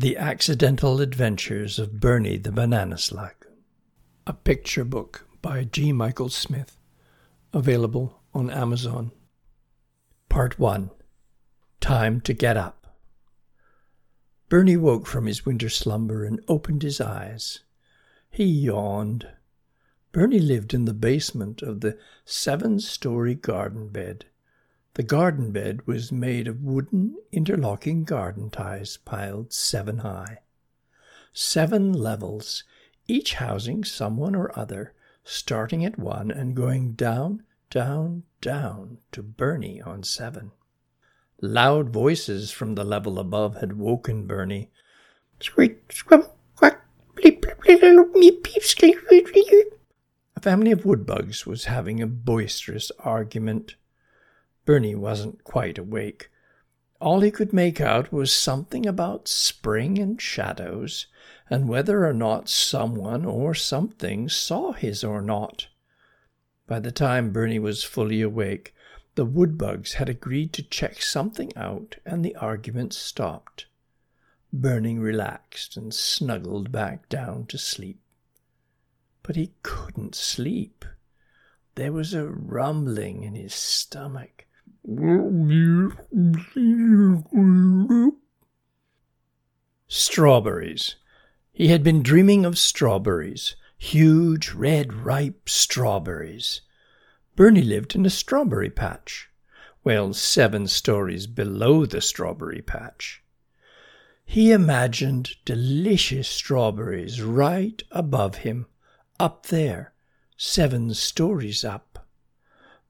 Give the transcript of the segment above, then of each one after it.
The Accidental Adventures of Bernie the Banana Slug. A picture book by G. Michael Smith. Available on Amazon. Part 1 Time to Get Up. Bernie woke from his winter slumber and opened his eyes. He yawned. Bernie lived in the basement of the seven story garden bed. The garden bed was made of wooden interlocking garden ties piled seven high. Seven levels, each housing someone or other, starting at one and going down, down, down to Bernie on seven. Loud voices from the level above had woken Bernie. Squeak, squabble, quack, bleep, bleep, bleep, bleep, peep, bleep, bleep, bleep. A family of woodbugs was having a boisterous argument. Bernie wasn't quite awake. All he could make out was something about spring and shadows, and whether or not someone or something saw his or not. By the time Bernie was fully awake, the woodbugs had agreed to check something out, and the argument stopped. Bernie relaxed and snuggled back down to sleep. But he couldn't sleep. There was a rumbling in his stomach Strawberries. He had been dreaming of strawberries, huge, red, ripe strawberries. Bernie lived in a strawberry patch. Well, seven stories below the strawberry patch. He imagined delicious strawberries right above him, up there, seven stories up.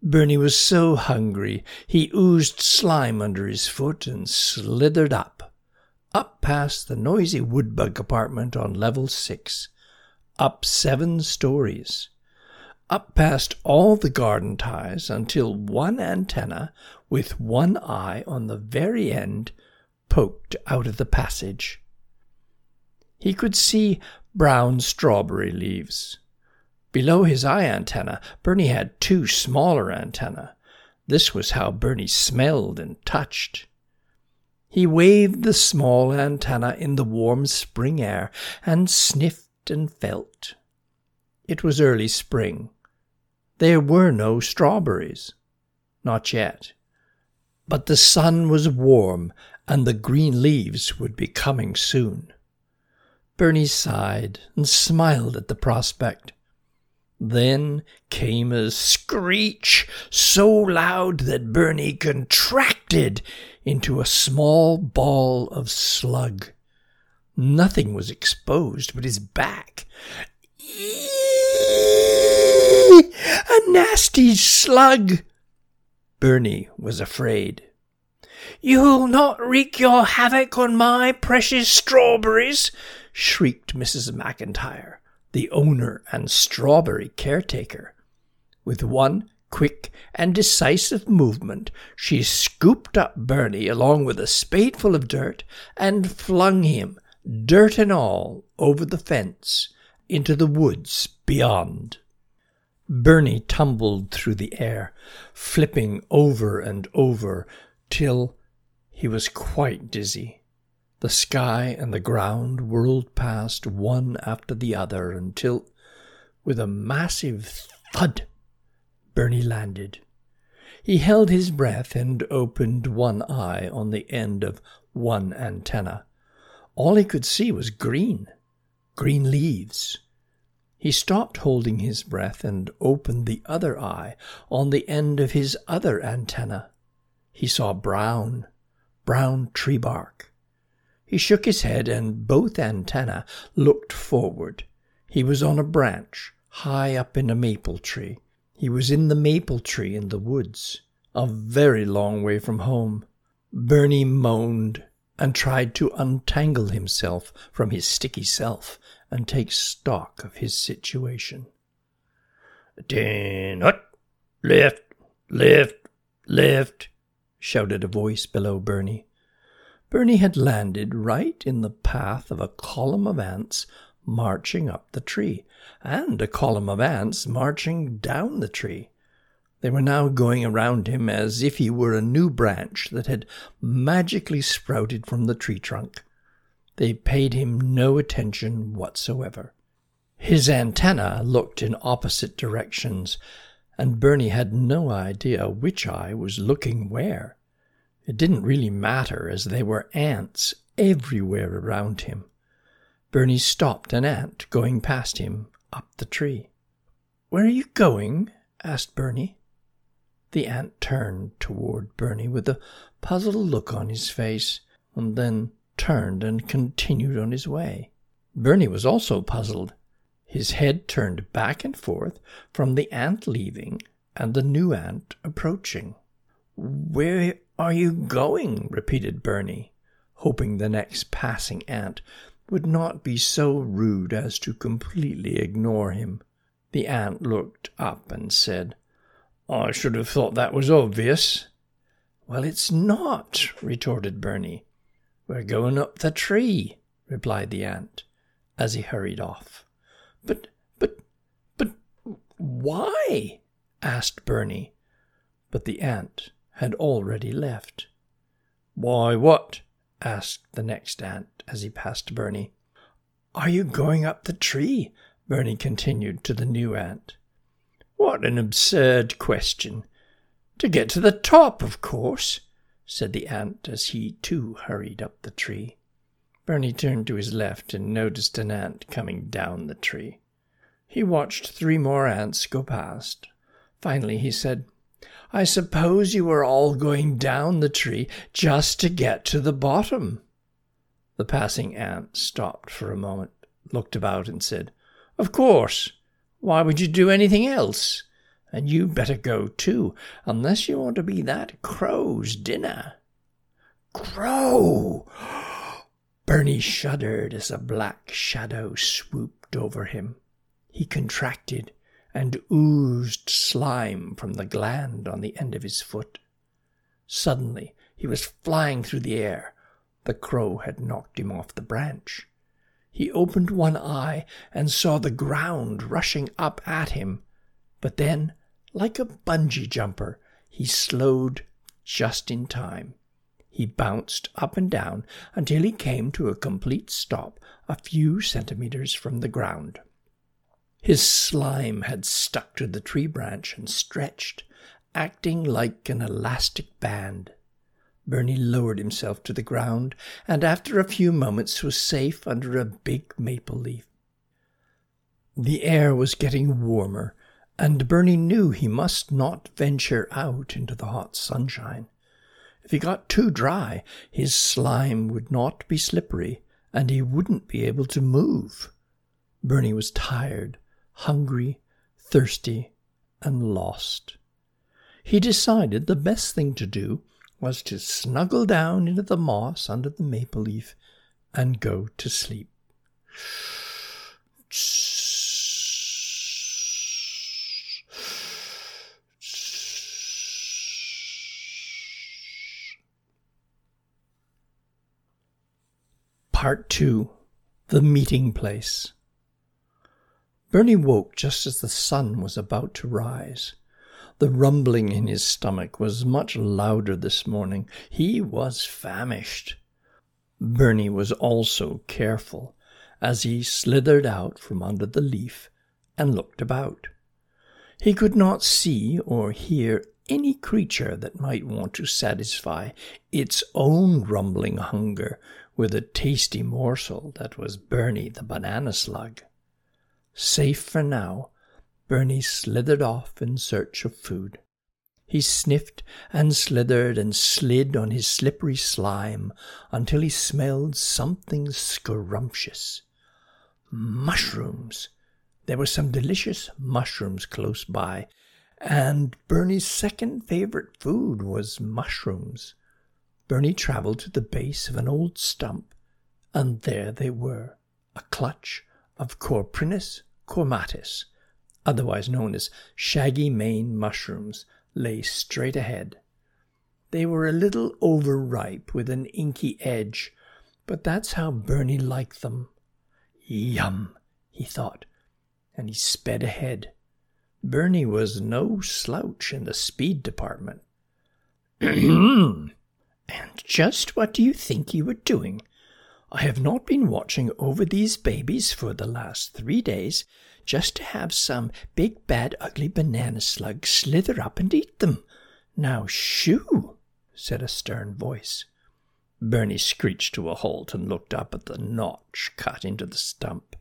Bernie was so hungry he oozed slime under his foot and slithered up. Up past the noisy woodbug apartment on level six. Up seven stories. Up past all the garden ties until one antenna with one eye on the very end poked out of the passage. He could see brown strawberry leaves. Below his eye antenna, Bernie had two smaller antennae. This was how Bernie smelled and touched. He waved the small antenna in the warm spring air and sniffed and felt. It was early spring. There were no strawberries. Not yet. But the sun was warm and the green leaves would be coming soon. Bernie sighed and smiled at the prospect. Then came a screech so loud that Bernie contracted into a small ball of slug. Nothing was exposed but his back. A nasty slug! Bernie was afraid. You'll not wreak your havoc on my precious strawberries, shrieked Mrs. McIntyre the owner and strawberry caretaker. With one quick and decisive movement, she scooped up Bernie along with a spadeful of dirt and flung him, dirt and all, over the fence into the woods beyond. Bernie tumbled through the air, flipping over and over till he was quite dizzy. The sky and the ground whirled past one after the other until, with a massive thud, Bernie landed. He held his breath and opened one eye on the end of one antenna. All he could see was green, green leaves. He stopped holding his breath and opened the other eye on the end of his other antenna. He saw brown, brown tree bark. He shook his head and both antennae looked forward. He was on a branch, high up in a maple tree. He was in the maple tree in the woods, a very long way from home. Bernie moaned and tried to untangle himself from his sticky self and take stock of his situation. Ten hut, lift, lift, lift, shouted a voice below Bernie. Bernie had landed right in the path of a column of ants marching up the tree, and a column of ants marching down the tree. They were now going around him as if he were a new branch that had magically sprouted from the tree trunk. They paid him no attention whatsoever. His antenna looked in opposite directions, and Bernie had no idea which eye was looking where. It didn't really matter, as there were ants everywhere around him. Bernie stopped an ant going past him up the tree. Where are you going? asked Bernie. The ant turned toward Bernie with a puzzled look on his face, and then turned and continued on his way. Bernie was also puzzled. His head turned back and forth from the ant leaving and the new ant approaching. Where are you going? repeated Bernie, hoping the next passing ant would not be so rude as to completely ignore him. The ant looked up and said, I should have thought that was obvious. Well, it's not, retorted Bernie. We're going up the tree, replied the ant, as he hurried off. But, but, but, why? asked Bernie. But the ant had already left. Why, what? asked the next ant as he passed Bernie. Are you going up the tree? Bernie continued to the new ant. What an absurd question. To get to the top, of course, said the ant as he too hurried up the tree. Bernie turned to his left and noticed an ant coming down the tree. He watched three more ants go past. Finally, he said, I suppose you are all going down the tree just to get to the bottom. The passing ant stopped for a moment, looked about, and said, Of course. Why would you do anything else? And you better go too, unless you want to be that crow's dinner. Crow! Bernie shuddered as a black shadow swooped over him. He contracted and oozed slime from the gland on the end of his foot. Suddenly, he was flying through the air. The crow had knocked him off the branch. He opened one eye and saw the ground rushing up at him. But then, like a bungee jumper, he slowed just in time. He bounced up and down until he came to a complete stop a few centimeters from the ground. His slime had stuck to the tree branch and stretched, acting like an elastic band. Bernie lowered himself to the ground and after a few moments was safe under a big maple leaf. The air was getting warmer, and Bernie knew he must not venture out into the hot sunshine. If he got too dry, his slime would not be slippery, and he wouldn't be able to move. Bernie was tired hungry, thirsty, and lost. He decided the best thing to do was to snuggle down into the moss under the maple leaf and go to sleep. Part 2 The Meeting Place Bernie woke just as the sun was about to rise. The rumbling in his stomach was much louder this morning. He was famished. Bernie was also careful as he slithered out from under the leaf and looked about. He could not see or hear any creature that might want to satisfy its own rumbling hunger with a tasty morsel that was Bernie the banana slug. Safe for now, Bernie slithered off in search of food. He sniffed and slithered and slid on his slippery slime until he smelled something scrumptious. Mushrooms! There were some delicious mushrooms close by, and Bernie's second favorite food was mushrooms. Bernie traveled to the base of an old stump, and there they were, a clutch of Coprinus comatus, otherwise known as shaggy mane mushrooms, lay straight ahead. They were a little overripe with an inky edge, but that's how Bernie liked them. Yum, he thought, and he sped ahead. Bernie was no slouch in the speed department. and just what do you think you were doing? I have not been watching over these babies for the last three days just to have some big bad ugly banana slug slither up and eat them. Now shoo, said a stern voice. Bernie screeched to a halt and looked up at the notch cut into the stump.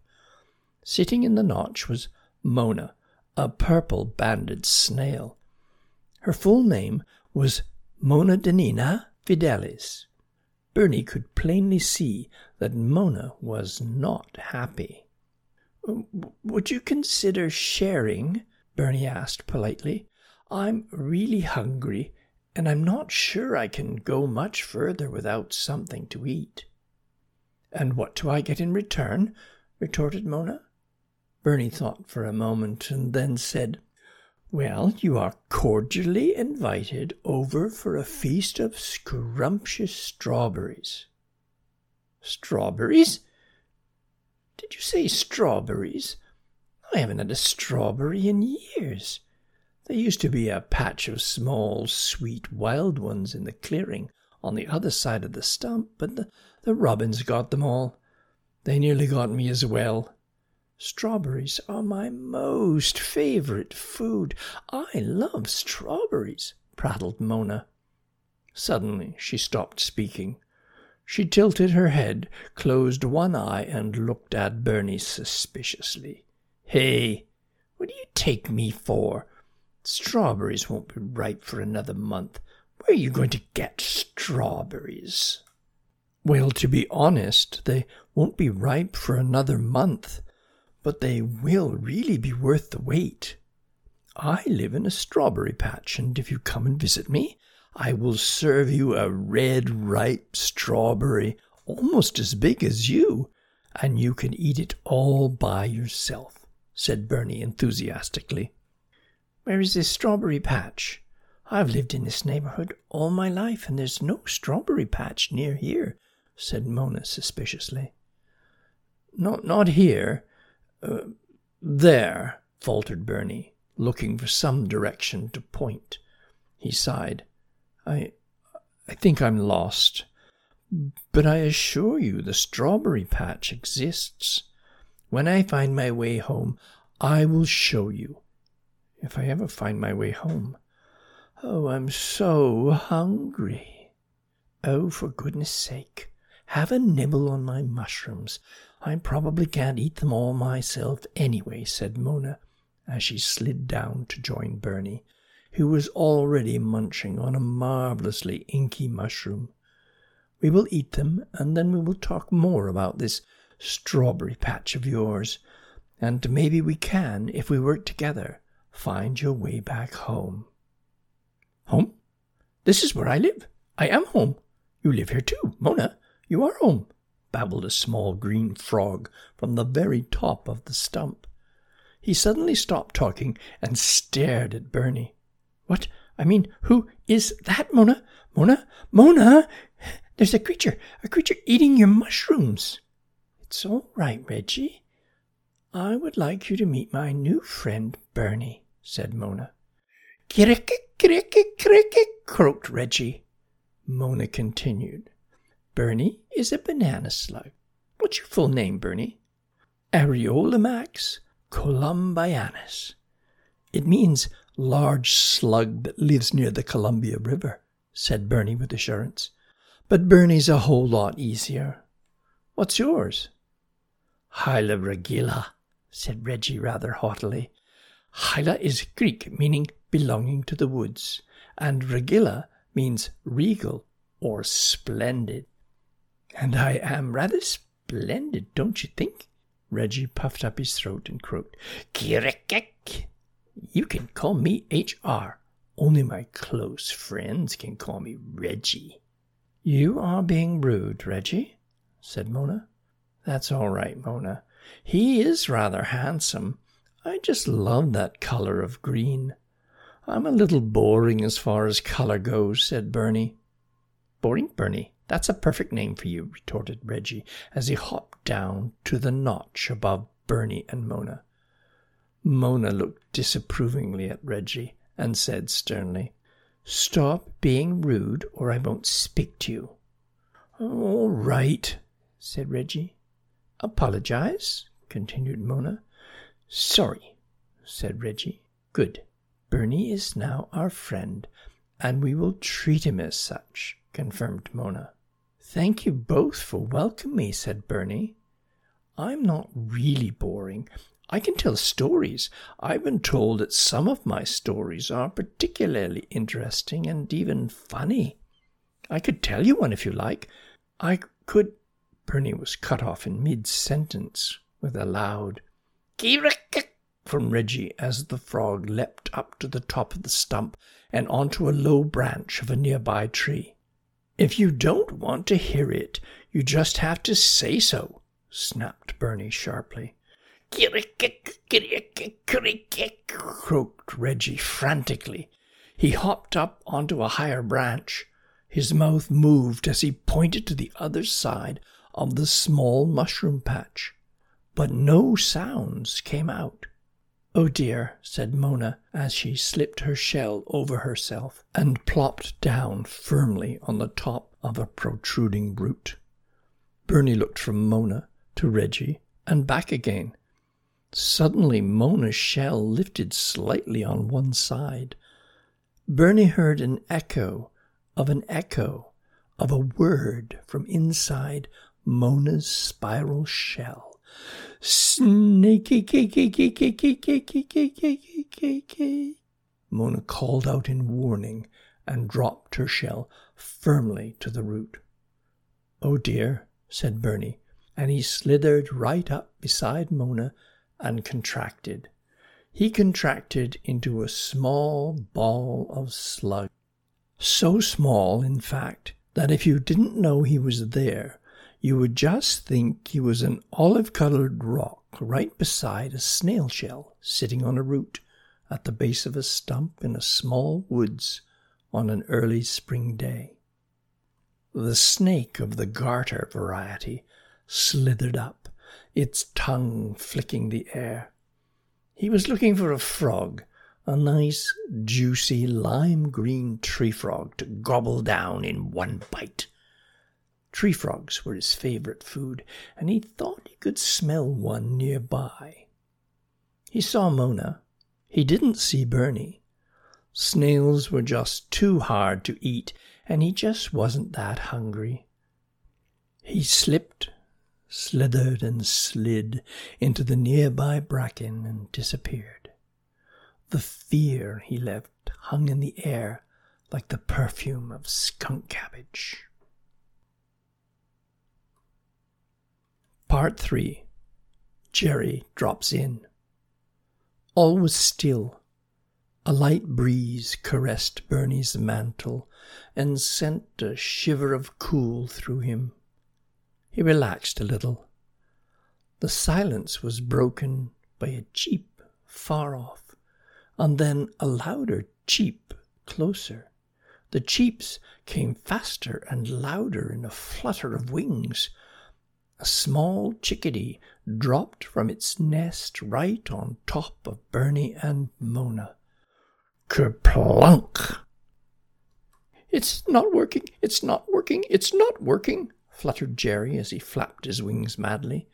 Sitting in the notch was Mona, a purple banded snail. Her full name was Monadenia Fidelis. Bernie could plainly see that Mona was not happy. Would you consider sharing? Bernie asked politely. I'm really hungry, and I'm not sure I can go much further without something to eat. And what do I get in return? retorted Mona. Bernie thought for a moment and then said, Well, you are cordially invited over for a feast of scrumptious strawberries. Strawberries? Did you say strawberries? I haven't had a strawberry in years. There used to be a patch of small, sweet, wild ones in the clearing on the other side of the stump, but the, the robins got them all. They nearly got me as well. Strawberries are my most favorite food. I love strawberries, prattled Mona. Suddenly she stopped speaking. She tilted her head, closed one eye, and looked at Bernie suspiciously. Hey, what do you take me for? Strawberries won't be ripe for another month. Where are you going to get strawberries? Well, to be honest, they won't be ripe for another month but they will really be worth the wait. I live in a strawberry patch, and if you come and visit me, I will serve you a red, ripe strawberry almost as big as you, and you can eat it all by yourself, said Bernie enthusiastically. Where is this strawberry patch? I've lived in this neighborhood all my life, and there's no strawberry patch near here, said Mona suspiciously. Not, not here. Uh, there, faltered Bernie, looking for some direction to point. He sighed. I, I think I'm lost. But I assure you the strawberry patch exists. When I find my way home, I will show you. If I ever find my way home. Oh, I'm so hungry. Oh, for goodness sake, have a nibble on my mushrooms. I probably can't eat them all myself anyway, said Mona, as she slid down to join Bernie, who was already munching on a marvellously inky mushroom. We will eat them, and then we will talk more about this strawberry patch of yours, and maybe we can, if we work together, find your way back home. Home? This is where I live. I am home. You live here too, Mona. You are home babbled a small green frog from the very top of the stump. He suddenly stopped talking and stared at Bernie. What? I mean, who is that, Mona? Mona? Mona! There's a creature, a creature eating your mushrooms. It's all right, Reggie. I would like you to meet my new friend, Bernie, said Mona. Cricket, cricket, cricket, croaked Reggie. Mona continued. Bernie is a banana slug. What's your full name, Bernie? Ariolimax columbianus. It means large slug that lives near the Columbia River, said Bernie with assurance. But Bernie's a whole lot easier. What's yours? Hyla regilla, said Reggie rather haughtily. Hyla is Greek, meaning belonging to the woods, and regilla means regal or splendid. And I am rather splendid, don't you think? Reggie puffed up his throat and croaked. Kirikek! You can call me H.R. Only my close friends can call me Reggie. You are being rude, Reggie, said Mona. That's all right, Mona. He is rather handsome. I just love that color of green. I'm a little boring as far as color goes, said Bernie. Boring, Bernie? That's a perfect name for you, retorted Reggie as he hopped down to the notch above Bernie and Mona. Mona looked disapprovingly at Reggie and said sternly, Stop being rude or I won't speak to you. All right, said Reggie. Apologize, continued Mona. Sorry, said Reggie. Good. Bernie is now our friend, and we will treat him as such, confirmed Mona. Thank you both for welcoming me, said Bernie. I'm not really boring. I can tell stories. I've been told that some of my stories are particularly interesting and even funny. I could tell you one if you like. I could. Bernie was cut off in mid sentence with a loud Kirikik from Reggie as the frog leapt up to the top of the stump and onto a low branch of a nearby tree. If you don't want to hear it, you just have to say so, snapped Bernie sharply. Croaked Reggie frantically. He hopped up onto a higher branch. His mouth moved as he pointed to the other side of the small mushroom patch, but no sounds came out. Oh dear, said Mona as she slipped her shell over herself and plopped down firmly on the top of a protruding root. Bernie looked from Mona to Reggie and back again. Suddenly, Mona's shell lifted slightly on one side. Bernie heard an echo of an echo of a word from inside Mona's spiral shell. Snaky, Mona called out in warning and dropped her shell firmly to the root. Oh dear, said Bernie, and he slithered right up beside Mona and contracted. He contracted into a small ball of slug. So small, in fact, that if you didn't know he was there, you would just think he was an olive colored rock right beside a snail shell sitting on a root at the base of a stump in a small woods on an early spring day. The snake of the garter variety slithered up, its tongue flicking the air. He was looking for a frog, a nice, juicy, lime green tree frog to gobble down in one bite. Tree frogs were his favorite food, and he thought he could smell one nearby. He saw Mona. He didn't see Bernie. Snails were just too hard to eat, and he just wasn't that hungry. He slipped, slithered, and slid into the nearby bracken and disappeared. The fear he left hung in the air like the perfume of skunk cabbage. Part 3 Jerry drops in. All was still. A light breeze caressed Bernie's mantle and sent a shiver of cool through him. He relaxed a little. The silence was broken by a cheep far off, and then a louder cheep closer. The cheeps came faster and louder in a flutter of wings a small chickadee dropped from its nest right on top of Bernie and Mona. Kerplunk! It's not working, it's not working, it's not working, fluttered Jerry as he flapped his wings madly.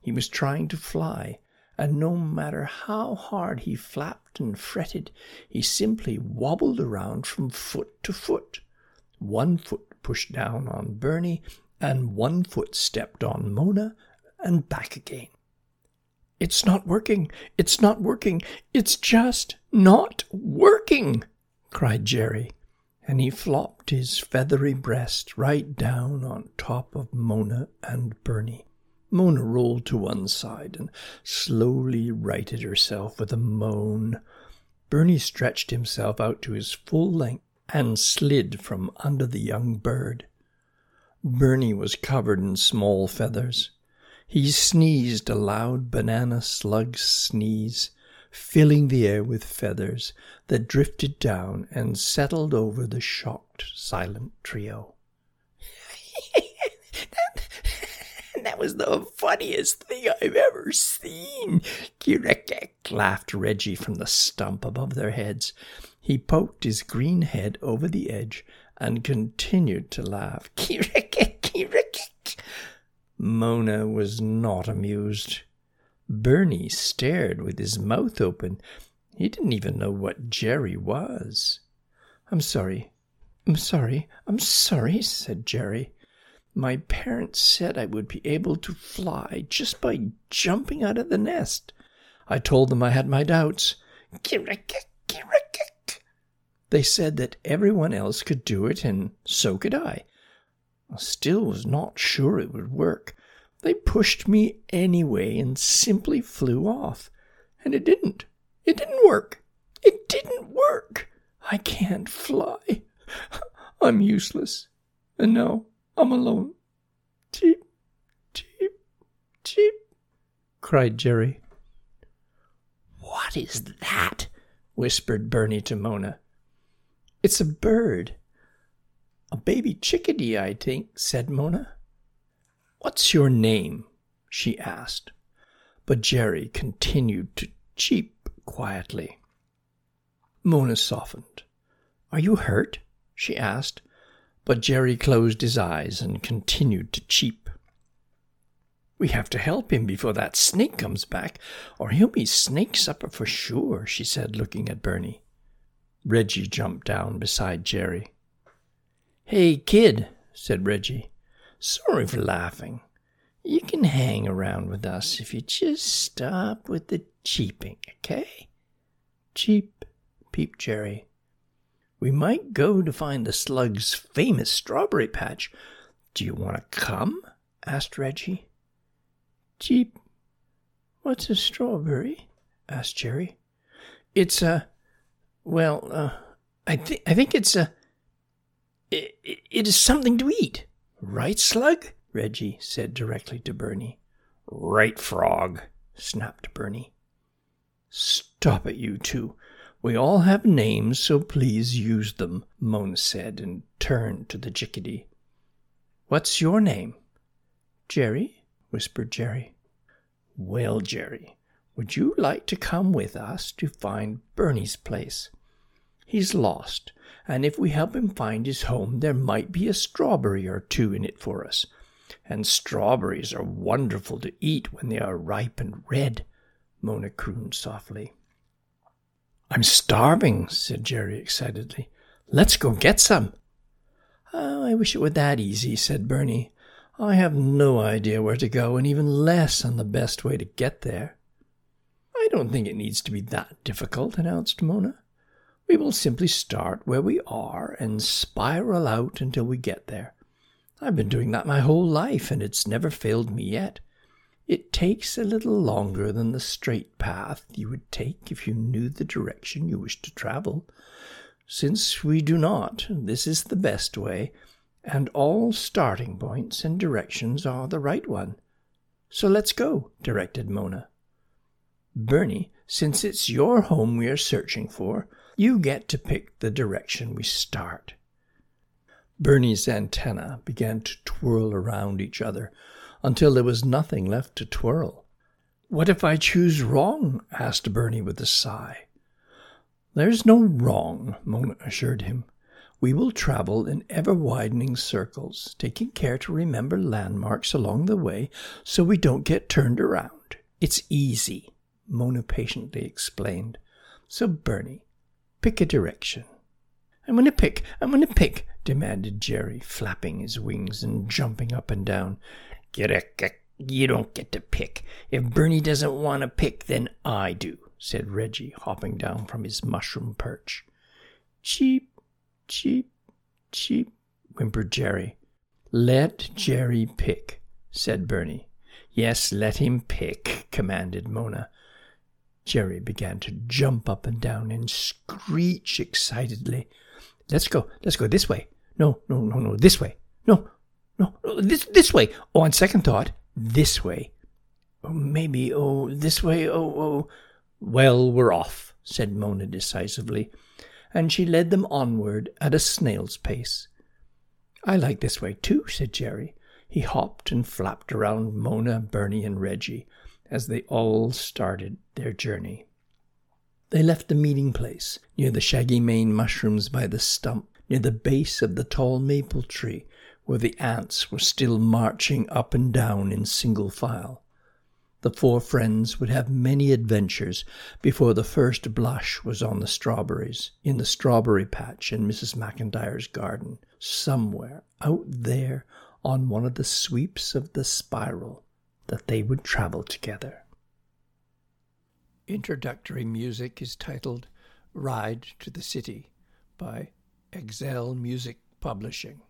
He was trying to fly, and no matter how hard he flapped and fretted, he simply wobbled around from foot to foot. One foot pushed down on Bernie, and one foot stepped on Mona and back again. It's not working. It's not working. It's just not working, cried Jerry, and he flopped his feathery breast right down on top of Mona and Bernie. Mona rolled to one side and slowly righted herself with a moan. Bernie stretched himself out to his full length and slid from under the young bird. Bernie was covered in small feathers. He sneezed a loud banana slug sneeze, filling the air with feathers that drifted down and settled over the shocked, silent trio. that was the funniest thing I've ever seen. Kirek laughed Reggie from the stump above their heads. He poked his green head over the edge and continued to laugh. Mona was not amused. Bernie stared with his mouth open. He didn't even know what Jerry was. I'm sorry. I'm sorry. I'm sorry, said Jerry. My parents said I would be able to fly just by jumping out of the nest. I told them I had my doubts. They said that everyone else could do it, and so could I. I still was not sure it would work. They pushed me anyway and simply flew off. And it didn't. It didn't work. It didn't work. I can't fly. I'm useless. And now I'm alone. Cheep, cheep, cheep, cried Jerry. What is that? whispered Bernie to Mona. It's a bird. A baby chickadee, I think, said Mona. What's your name? she asked. But Jerry continued to cheep quietly. Mona softened. Are you hurt? she asked, but Jerry closed his eyes and continued to cheep. We have to help him before that snake comes back, or he'll be snake supper for sure, she said, looking at Bernie. Reggie jumped down beside Jerry. Hey, kid, said Reggie. Sorry for laughing. You can hang around with us if you just stop with the cheeping, okay? Cheep, peeped Jerry. We might go to find the slug's famous strawberry patch. Do you want to come? asked Reggie. Cheep. What's a strawberry? asked Jerry. It's a. Well, uh, I think I think it's a. It, it is something to eat, right, Slug? Reggie said directly to Bernie. Right, Frog, snapped Bernie. Stop it, you two. We all have names, so please use them, Mona said, and turned to the chickadee. What's your name? Jerry, whispered Jerry. Well, Jerry, would you like to come with us to find Bernie's place? He's lost, and if we help him find his home, there might be a strawberry or two in it for us. And strawberries are wonderful to eat when they are ripe and red, Mona crooned softly. I'm starving, said Jerry excitedly. Let's go get some. Oh, I wish it were that easy, said Bernie. I have no idea where to go, and even less on the best way to get there. I don't think it needs to be that difficult, announced Mona. We will simply start where we are and spiral out until we get there. I've been doing that my whole life, and it's never failed me yet. It takes a little longer than the straight path you would take if you knew the direction you wish to travel. Since we do not, this is the best way, and all starting points and directions are the right one. So let's go, directed Mona. Bernie, since it's your home we are searching for, you get to pick the direction we start. Bernie's antennae began to twirl around each other until there was nothing left to twirl. What if I choose wrong? asked Bernie with a sigh. There's no wrong, Mona assured him. We will travel in ever widening circles, taking care to remember landmarks along the way so we don't get turned around. It's easy, Mona patiently explained. So, Bernie, pick a direction. I'm going to pick, I'm going to pick, demanded Jerry, flapping his wings and jumping up and down. Get a, you don't get to pick. If Bernie doesn't want to pick, then I do, said Reggie, hopping down from his mushroom perch. Cheep, cheep, cheep, whimpered Jerry. Let Jerry pick, said Bernie. Yes, let him pick, commanded Mona. Jerry began to jump up and down and screech excitedly. Let's go, let's go this way. No, no, no, no, this way. No, no, this this way. Oh, on second thought, this way. Oh, maybe. Oh, this way. Oh, oh. Well, we're off, said Mona decisively, and she led them onward at a snail's pace. I like this way too, said Jerry. He hopped and flapped around Mona, Bernie, and Reggie as they all started their journey. They left the meeting place near the shaggy mane mushrooms by the stump, near the base of the tall maple tree, where the ants were still marching up and down in single file. The four friends would have many adventures before the first blush was on the strawberries, in the strawberry patch in Mrs. McIntyre's garden, somewhere out there on one of the sweeps of the spiral that they would travel together. Introductory music is titled Ride to the City by Exile Music Publishing,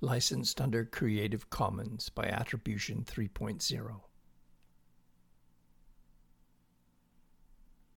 licensed under Creative Commons by Attribution 3.0.